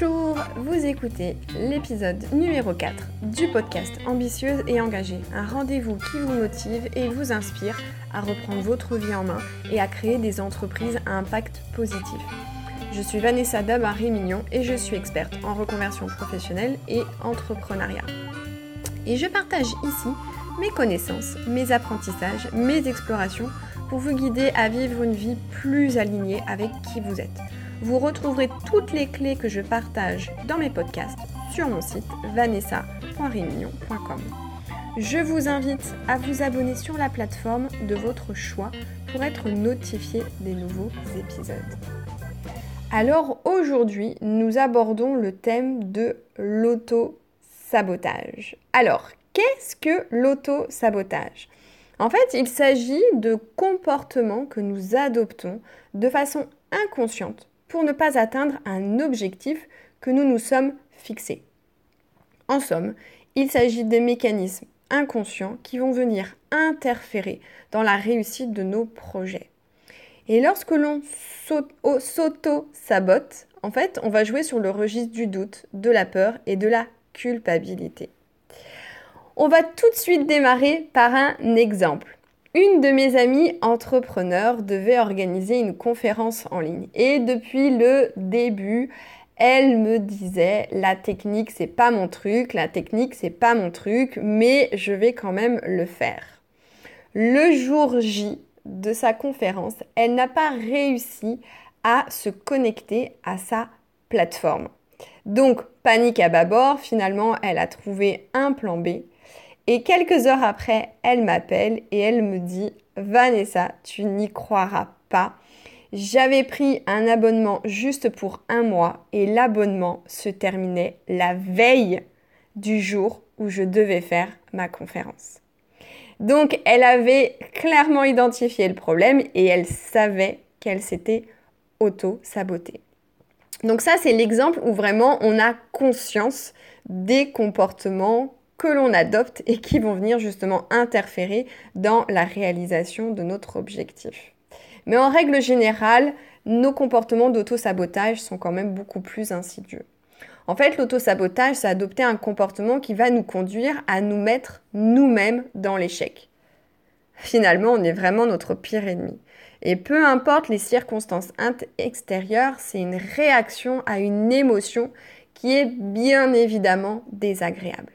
Bonjour, vous écoutez l'épisode numéro 4 du podcast Ambitieuse et engagée, un rendez-vous qui vous motive et vous inspire à reprendre votre vie en main et à créer des entreprises à impact positif. Je suis Vanessa Dabary-Mignon et je suis experte en reconversion professionnelle et entrepreneuriat. Et je partage ici mes connaissances, mes apprentissages, mes explorations pour vous guider à vivre une vie plus alignée avec qui vous êtes vous retrouverez toutes les clés que je partage dans mes podcasts sur mon site vanessa.réunion.com. Je vous invite à vous abonner sur la plateforme de votre choix pour être notifié des nouveaux épisodes. Alors aujourd'hui, nous abordons le thème de l'auto-sabotage. Alors, qu'est-ce que l'auto-sabotage? En fait, il s'agit de comportements que nous adoptons de façon inconsciente pour ne pas atteindre un objectif que nous nous sommes fixés. En somme, il s'agit des mécanismes inconscients qui vont venir interférer dans la réussite de nos projets. Et lorsque l'on s'auto-sabote, en fait, on va jouer sur le registre du doute, de la peur et de la culpabilité. On va tout de suite démarrer par un exemple. Une de mes amies entrepreneurs devait organiser une conférence en ligne et depuis le début, elle me disait la technique c'est pas mon truc, la technique c'est pas mon truc, mais je vais quand même le faire. Le jour J de sa conférence, elle n'a pas réussi à se connecter à sa plateforme. Donc, panique à bâbord, finalement, elle a trouvé un plan B et quelques heures après, elle m'appelle et elle me dit Vanessa, tu n'y croiras pas. J'avais pris un abonnement juste pour un mois et l'abonnement se terminait la veille du jour où je devais faire ma conférence. Donc elle avait clairement identifié le problème et elle savait qu'elle s'était auto-sabotée. Donc ça, c'est l'exemple où vraiment on a conscience des comportements que l'on adopte et qui vont venir justement interférer dans la réalisation de notre objectif. Mais en règle générale, nos comportements d'auto-sabotage sont quand même beaucoup plus insidieux. En fait, l'auto-sabotage, c'est adopter un comportement qui va nous conduire à nous mettre nous-mêmes dans l'échec. Finalement, on est vraiment notre pire ennemi. Et peu importe les circonstances extérieures, c'est une réaction à une émotion qui est bien évidemment désagréable.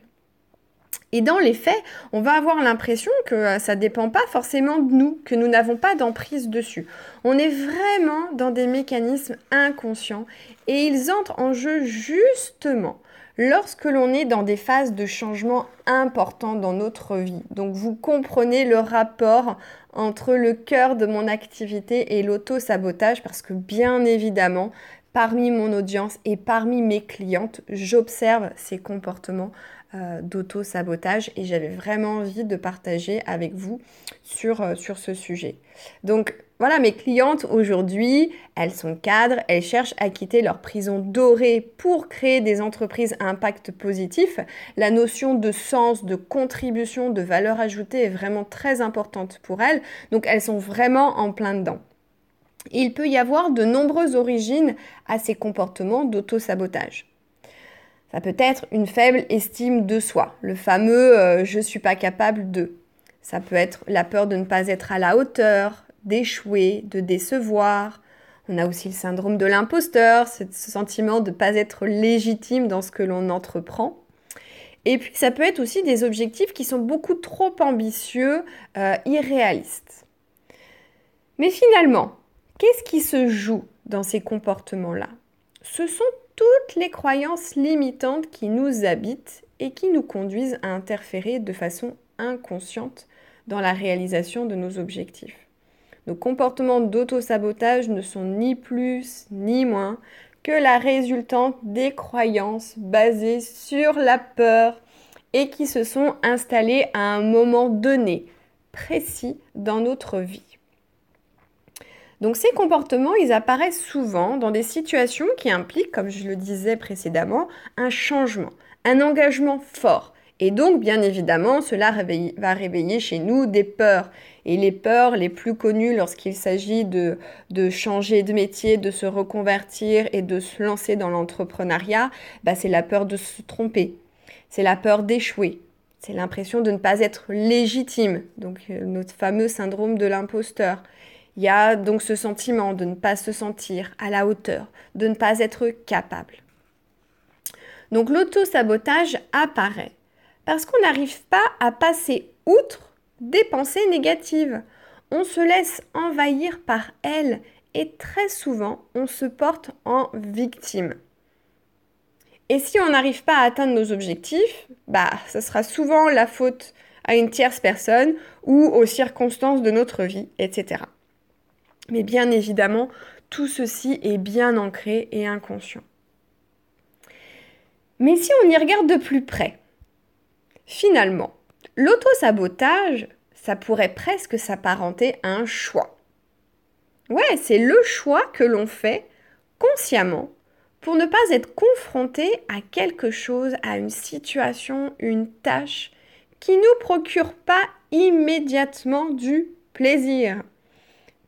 Et dans les faits, on va avoir l'impression que euh, ça ne dépend pas forcément de nous, que nous n'avons pas d'emprise dessus. On est vraiment dans des mécanismes inconscients et ils entrent en jeu justement lorsque l'on est dans des phases de changement importants dans notre vie. Donc vous comprenez le rapport entre le cœur de mon activité et l'auto-sabotage parce que bien évidemment, parmi mon audience et parmi mes clientes, j'observe ces comportements euh, d'auto-sabotage et j'avais vraiment envie de partager avec vous sur, euh, sur ce sujet. Donc voilà, mes clientes aujourd'hui, elles sont cadres, elles cherchent à quitter leur prison dorée pour créer des entreprises à impact positif. La notion de sens, de contribution, de valeur ajoutée est vraiment très importante pour elles. Donc elles sont vraiment en plein dedans. Il peut y avoir de nombreuses origines à ces comportements d'auto-sabotage. Ça peut être une faible estime de soi, le fameux euh, je suis pas capable de. Ça peut être la peur de ne pas être à la hauteur, d'échouer, de décevoir. On a aussi le syndrome de l'imposteur, ce sentiment de ne pas être légitime dans ce que l'on entreprend. Et puis ça peut être aussi des objectifs qui sont beaucoup trop ambitieux, euh, irréalistes. Mais finalement, qu'est-ce qui se joue dans ces comportements-là? Ce sont toutes les croyances limitantes qui nous habitent et qui nous conduisent à interférer de façon inconsciente dans la réalisation de nos objectifs. Nos comportements d'auto-sabotage ne sont ni plus ni moins que la résultante des croyances basées sur la peur et qui se sont installées à un moment donné, précis dans notre vie. Donc ces comportements, ils apparaissent souvent dans des situations qui impliquent, comme je le disais précédemment, un changement, un engagement fort Et donc, bien évidemment, cela va réveiller chez nous des peurs. Et les peurs les plus connues lorsqu'il s'agit de, changer de métier, de se reconvertir et de se lancer dans l'entrepreneuriat, bah, c'est la peur de se tromper, c'est la peur d'échouer, c'est l'impression de ne pas être légitime, donc euh, notre fameux syndrome de l'imposteur. Il y a donc ce sentiment de ne pas se sentir à la hauteur, de ne pas être capable. Donc l'auto-sabotage apparaît parce qu'on n'arrive pas à passer outre des pensées négatives. On se laisse envahir par elles et très souvent on se porte en victime. Et si on n'arrive pas à atteindre nos objectifs, bah ce sera souvent la faute à une tierce personne ou aux circonstances de notre vie, etc. Mais bien évidemment, tout ceci est bien ancré et inconscient. Mais si on y regarde de plus près, finalement, l'auto-sabotage, ça pourrait presque s'apparenter à un choix. Ouais, c'est le choix que l'on fait consciemment pour ne pas être confronté à quelque chose, à une situation, une tâche qui ne nous procure pas immédiatement du plaisir.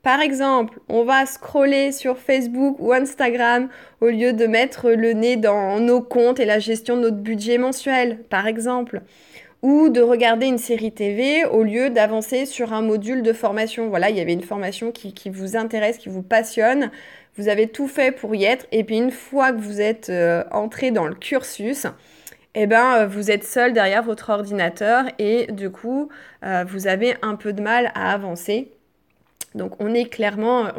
Par exemple, on va scroller sur Facebook ou Instagram au lieu de mettre le nez dans nos comptes et la gestion de notre budget mensuel, par exemple. Ou de regarder une série TV au lieu d'avancer sur un module de formation. Voilà, il y avait une formation qui, vous intéresse, qui vous passionne. Vous avez tout fait pour y être. Et puis une fois que vous êtes euh, entré dans le cursus, eh ben, euh, vous êtes seul derrière votre ordinateur et du coup, euh, vous avez un peu de mal à avancer. Donc on est clairement,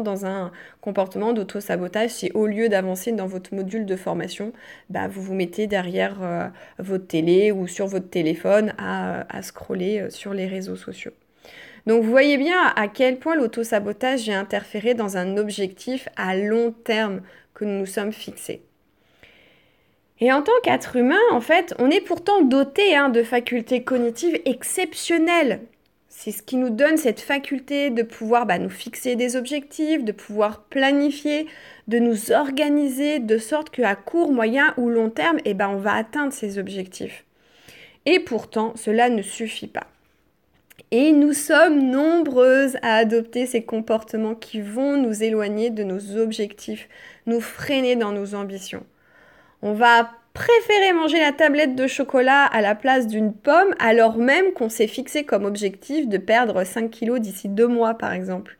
dans un comportement d'auto-sabotage si au lieu d'avancer dans votre module de formation, bah, vous vous mettez derrière euh, votre télé ou sur votre téléphone à, à scroller euh, sur les réseaux sociaux. Donc vous voyez bien à quel point l'auto-sabotage est interféré dans un objectif à long terme que nous nous sommes fixés. Et en tant qu'être humain, en fait, on est pourtant doté hein, de facultés cognitives exceptionnelles c'est ce qui nous donne cette faculté de pouvoir bah, nous fixer des objectifs, de pouvoir planifier, de nous organiser de sorte qu'à court, moyen ou long terme, eh ben, on va atteindre ces objectifs. Et pourtant, cela ne suffit pas. Et nous sommes nombreuses à adopter ces comportements qui vont nous éloigner de nos objectifs, nous freiner dans nos ambitions. On va préférer manger la tablette de chocolat à la place d'une pomme alors même qu'on s'est fixé comme objectif de perdre 5 kilos d'ici deux mois par exemple.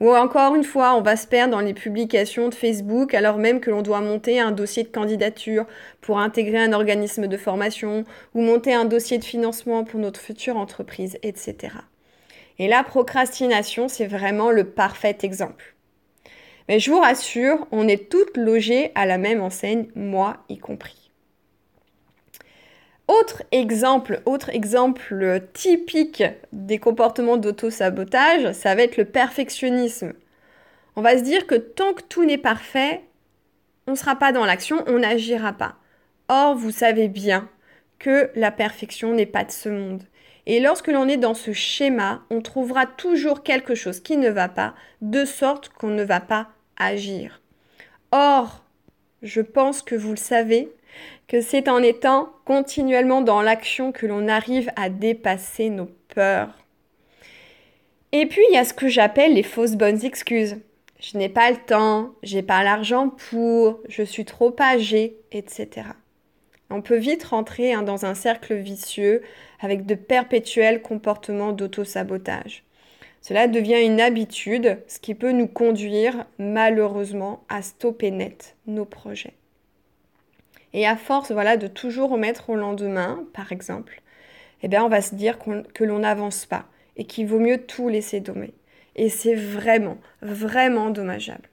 Ou encore une fois, on va se perdre dans les publications de Facebook alors même que l'on doit monter un dossier de candidature pour intégrer un organisme de formation ou monter un dossier de financement pour notre future entreprise, etc. Et la procrastination, c'est vraiment le parfait exemple. Mais je vous rassure, on est toutes logées à la même enseigne, moi y compris. Autre exemple, autre exemple typique des comportements d'auto-sabotage, ça va être le perfectionnisme. On va se dire que tant que tout n'est parfait, on ne sera pas dans l'action, on n'agira pas. Or, vous savez bien que la perfection n'est pas de ce monde. Et lorsque l'on est dans ce schéma, on trouvera toujours quelque chose qui ne va pas, de sorte qu'on ne va pas agir. Or, je pense que vous le savez, que c'est en étant continuellement dans l'action que l'on arrive à dépasser nos peurs. Et puis, il y a ce que j'appelle les fausses bonnes excuses. Je n'ai pas le temps, j'ai pas l'argent pour, je suis trop âgée, etc. On peut vite rentrer hein, dans un cercle vicieux avec de perpétuels comportements d'auto-sabotage. Cela devient une habitude, ce qui peut nous conduire malheureusement à stopper net nos projets. Et à force voilà, de toujours remettre au lendemain, par exemple, eh bien, on va se dire que l'on n'avance pas et qu'il vaut mieux tout laisser tomber. Et c'est vraiment, vraiment dommageable.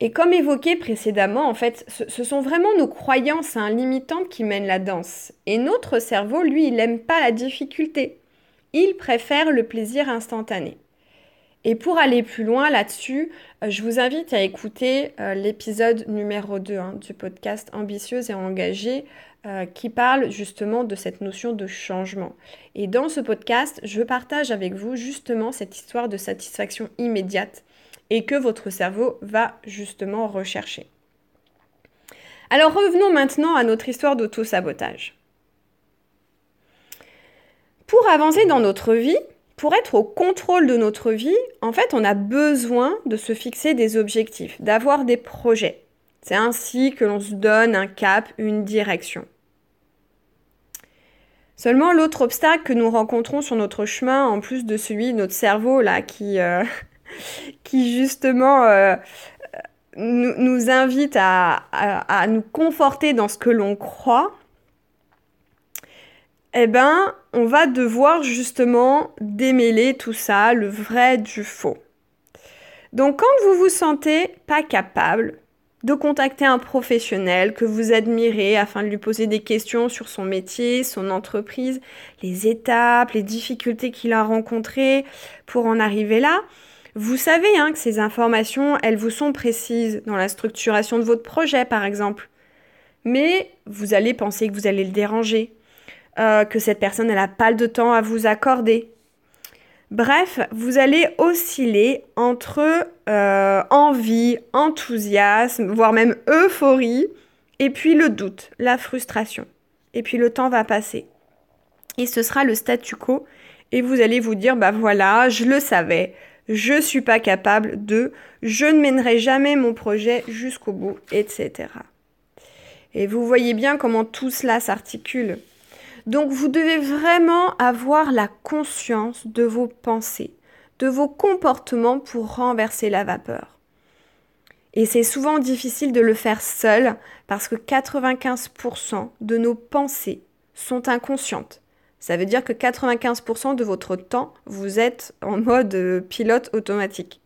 Et comme évoqué précédemment, en fait, ce, sont vraiment nos croyances hein, limitantes qui mènent la danse. Et notre cerveau, lui, il n'aime pas la difficulté. Il préfère le plaisir instantané. Et pour aller plus loin là-dessus, euh, je vous invite à écouter euh, l'épisode numéro 2 hein, du podcast Ambitieuse et engagée euh, qui parle justement de cette notion de changement. Et dans ce podcast, je partage avec vous justement cette histoire de satisfaction immédiate et que votre cerveau va justement rechercher. Alors revenons maintenant à notre histoire d'auto-sabotage. Pour avancer dans notre vie, pour être au contrôle de notre vie, en fait, on a besoin de se fixer des objectifs, d'avoir des projets. C'est ainsi que l'on se donne un cap, une direction. Seulement, l'autre obstacle que nous rencontrons sur notre chemin, en plus de celui de notre cerveau, là, qui, euh, qui justement euh, nous, invite à, à, nous conforter dans ce que l'on croit, eh ben, on va devoir justement démêler tout ça, le vrai du faux. Donc quand vous vous sentez pas capable de contacter un professionnel que vous admirez afin de lui poser des questions sur son métier, son entreprise, les étapes, les difficultés qu'il a rencontrées pour en arriver là, vous savez hein, que ces informations, elles vous sont précises dans la structuration de votre projet par exemple. Mais vous allez penser que vous allez le déranger, euh, que cette personne n'a pas de temps à vous accorder. Bref, vous allez osciller entre euh, envie, enthousiasme, voire même euphorie, et puis le doute, la frustration. Et puis le temps va passer. Et ce sera le statu quo. Et vous allez vous dire, bah voilà, je le savais, je ne suis pas capable de, je ne mènerai jamais mon projet jusqu'au bout, etc. Et vous voyez bien comment tout cela s'articule. Donc vous devez vraiment avoir la conscience de vos pensées, de vos comportements pour renverser la vapeur. Et c'est souvent difficile de le faire seul parce que 95% de nos pensées sont inconscientes. Ça veut dire que 95% de votre temps, vous êtes en mode euh, pilote automatique.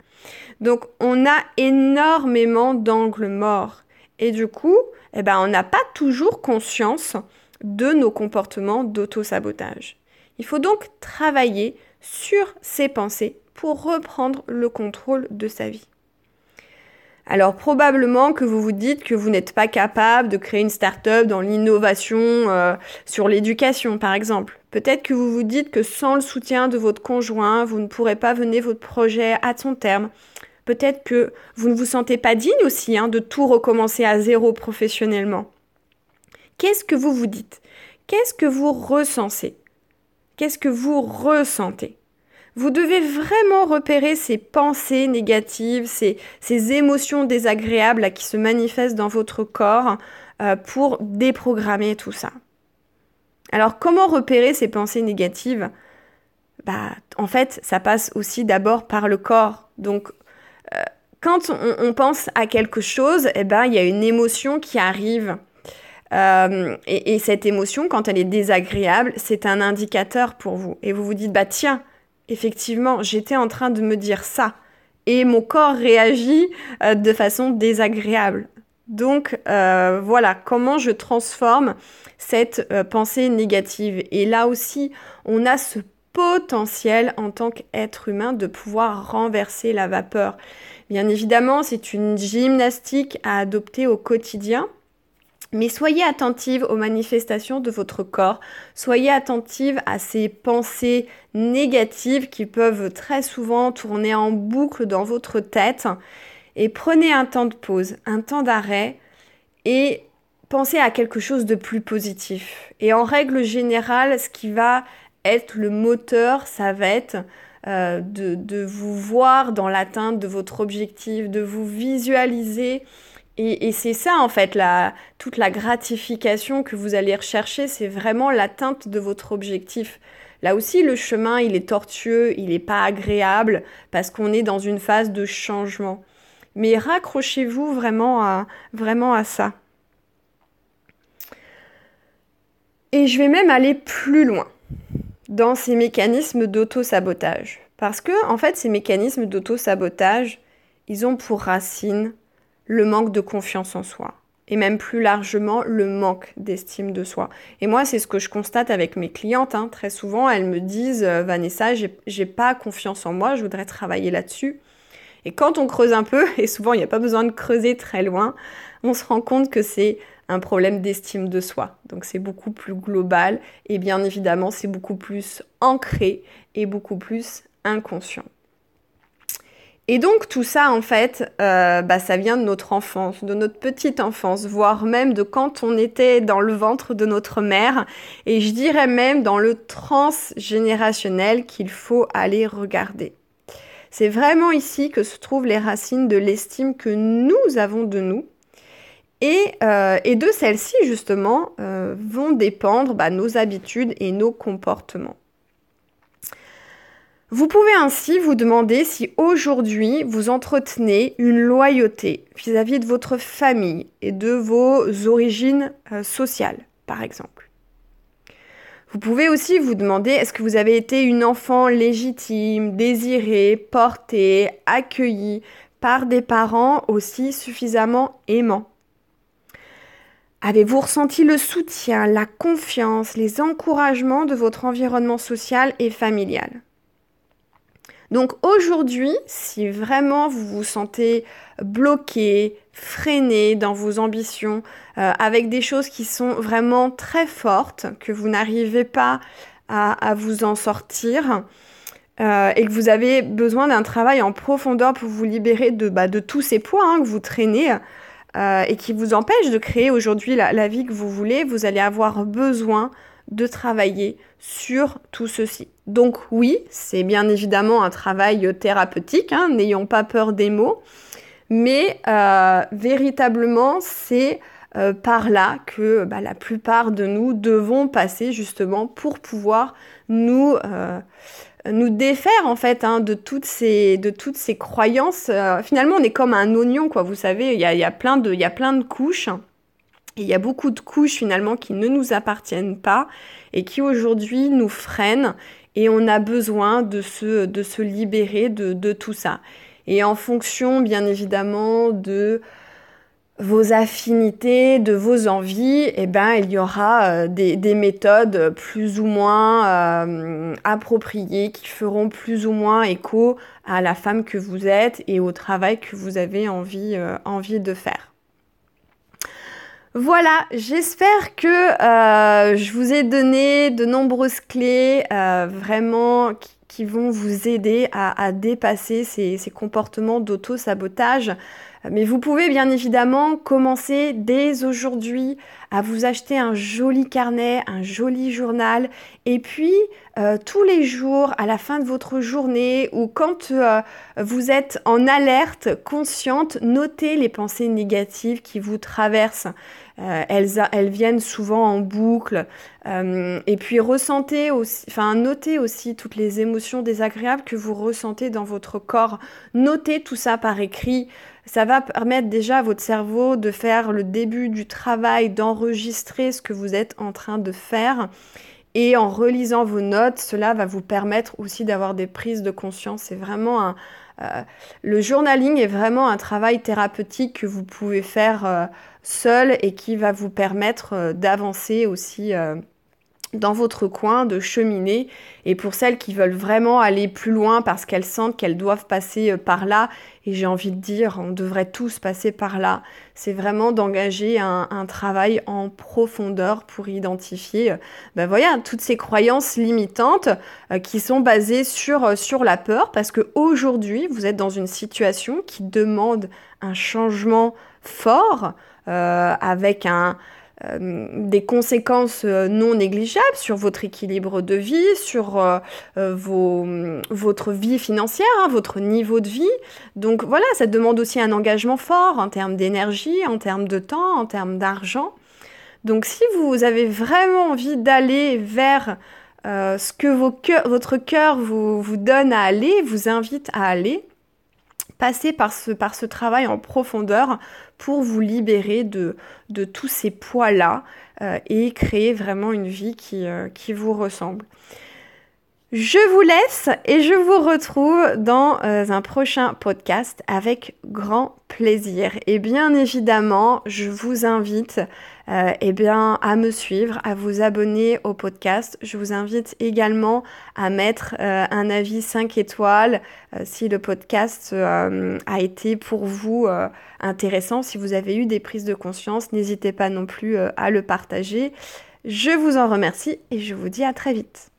Donc on a énormément d'angles morts. Et du coup, eh ben, on n'a pas toujours conscience de nos comportements d'auto-sabotage. Il faut donc travailler sur ses pensées pour reprendre le contrôle de sa vie. Alors probablement que vous vous dites que vous n'êtes pas capable de créer une start-up dans l'innovation euh, sur l'éducation par exemple. Peut-être que vous vous dites que sans le soutien de votre conjoint, vous ne pourrez pas mener votre projet à son terme. Peut-être que vous ne vous sentez pas digne aussi hein, de tout recommencer à zéro professionnellement. Qu'est-ce que vous vous dites? Qu'est-ce que vous ressentez Qu'est-ce que vous ressentez? Vous devez vraiment repérer ces pensées négatives, ces, ces émotions désagréables qui se manifestent dans votre corps euh, pour déprogrammer tout ça. Alors comment repérer ces pensées négatives? Bah, En fait, ça passe aussi d'abord par le corps. Donc euh, quand on, pense à quelque chose, eh ben, il y a une émotion qui arrive. Euh, et, cette émotion, quand elle est désagréable, c'est un indicateur pour vous. Et vous vous dites, bah tiens, effectivement, j'étais en train de me dire ça. Et mon corps réagit euh, de façon désagréable. Donc euh, voilà, comment je transforme cette pensée négative. Et là aussi, on a ce potentiel en tant qu'être humain de pouvoir renverser la vapeur. Bien évidemment, c'est une gymnastique à adopter au quotidien mais soyez attentive aux manifestations de votre corps, soyez attentive à ces pensées négatives qui peuvent très souvent tourner en boucle dans votre tête et prenez un temps de pause, un temps d'arrêt et pensez à quelque chose de plus positif. Et en règle générale, ce qui va être le moteur, ça va être euh, de, de vous voir dans l'atteinte de votre objectif, de vous visualiser et, c'est ça, en fait, toute la gratification que vous allez rechercher, c'est vraiment l'atteinte de votre objectif. Là aussi, le chemin, il est tortueux, il n'est pas agréable, parce qu'on est dans une phase de changement. Mais raccrochez-vous vraiment à, vraiment à ça. Et je vais même aller plus loin dans ces mécanismes d'auto-sabotage. Parce que, en fait, ces mécanismes d'auto-sabotage, ils ont pour racine le manque de confiance en soi et même plus largement le manque d'estime de soi. Et moi, c'est ce que je constate avec mes clientes. Hein. Très souvent, elles me disent euh, Vanessa, j'ai pas confiance en moi, je voudrais travailler là-dessus. Et quand on creuse un peu, et souvent il n'y a pas besoin de creuser très loin, on se rend compte que c'est un problème d'estime de soi. Donc c'est beaucoup plus global et bien évidemment c'est beaucoup plus ancré et beaucoup plus inconscient. Et donc tout ça, en fait, euh, bah, ça vient de notre enfance, de notre petite enfance, voire même de quand on était dans le ventre de notre mère, et je dirais même dans le transgénérationnel qu'il faut aller regarder. C'est vraiment ici que se trouvent les racines de l'estime que nous avons de nous. Et, euh, de celles-ci, justement, euh, vont dépendre bah, nos habitudes et nos comportements. Vous pouvez ainsi vous demander si aujourd'hui vous entretenez une loyauté vis-à-vis de votre famille et de vos origines euh, sociales, par exemple. Vous pouvez aussi vous demander est-ce que vous avez été une enfant légitime, désirée, portée, accueillie par des parents aussi suffisamment aimants? Avez-vous ressenti le soutien, la confiance, les encouragements de votre environnement social et familial? Donc aujourd'hui, si vraiment vous vous sentez bloqué, freiné dans vos ambitions, euh, avec des choses qui sont vraiment très fortes, que vous n'arrivez pas à, vous en sortir, euh, et que vous avez besoin d'un travail en profondeur pour vous libérer de, bah, tous ces poids hein, que vous traînez euh, et qui vous empêchent de créer aujourd'hui la vie que vous voulez, vous allez avoir besoin de travailler sur tout ceci. Donc oui, c'est bien évidemment un travail thérapeutique, hein, n'ayons pas peur des mots, mais euh, véritablement c'est euh, par là que bah, la plupart de nous devons passer justement pour pouvoir nous, euh, défaire en fait hein, de, toutes ces, croyances. finalement, on est comme un oignon, quoi. Vous savez, il y a, y, a plein de, y a plein de couches. Il y a beaucoup de couches finalement qui ne nous appartiennent pas et qui aujourd'hui nous freinent et on a besoin de se, de se libérer de, tout ça. Et en fonction bien évidemment de vos affinités, de vos envies, eh ben, il y aura euh, des, méthodes plus ou moins euh, appropriées qui feront plus ou moins écho à la femme que vous êtes et au travail que vous avez envie, euh, envie de faire. Voilà, j'espère que euh, je vous ai donné de nombreuses clés euh, vraiment qui, vont vous aider à, dépasser ces, ces comportements d'auto-sabotage. Mais vous pouvez bien évidemment commencer dès aujourd'hui à vous acheter un joli carnet, un joli journal, et puis euh, tous les jours, à la fin de votre journée ou quand euh, vous êtes en alerte consciente, notez les pensées négatives qui vous traversent. Euh, elles, elles, viennent souvent en boucle. et puis ressentez aussi, enfin notez aussi toutes les émotions désagréables que vous ressentez dans votre corps. Notez tout ça par écrit ça va permettre déjà à votre cerveau de faire le début du travail, d'enregistrer ce que vous êtes en train de faire. Et en relisant vos notes, cela va vous permettre aussi d'avoir des prises de conscience. C'est vraiment un, euh, le journaling est vraiment un travail thérapeutique que vous pouvez faire euh, seul et qui va vous permettre euh, d'avancer aussi dans votre coin, de cheminer. Et pour celles qui veulent vraiment aller plus loin parce qu'elles sentent qu'elles doivent passer euh, par là, et j'ai envie de dire, on devrait tous passer par là, c'est vraiment d'engager un, travail en profondeur pour identifier ben voilà, toutes ces croyances limitantes euh, qui sont basées sur, sur la peur, parce qu'aujourd'hui, vous êtes dans une situation qui demande un changement fort, avec un, euh, des conséquences euh, non négligeables sur votre équilibre de vie, sur euh, votre vie financière, hein, votre niveau de vie. Donc voilà, ça demande aussi un engagement fort en termes d'énergie, en termes de temps, en termes d'argent. Donc si vous avez vraiment envie d'aller vers ce que votre cœur vous donne à aller, vous invite à aller, passez par ce, travail en profondeur pour vous libérer de, tous ces poids-là euh, et créer vraiment une vie qui, euh, qui vous ressemble. Je vous laisse et je vous retrouve dans euh, un prochain podcast avec grand plaisir. Et bien évidemment, je vous invite euh, eh bien, à me suivre, à vous abonner au podcast. Je vous invite également à mettre euh, un avis 5 étoiles si le podcast a été pour vous intéressant, si vous avez eu des prises de conscience. N'hésitez pas non plus à le partager. Je vous en remercie et je vous dis à très vite.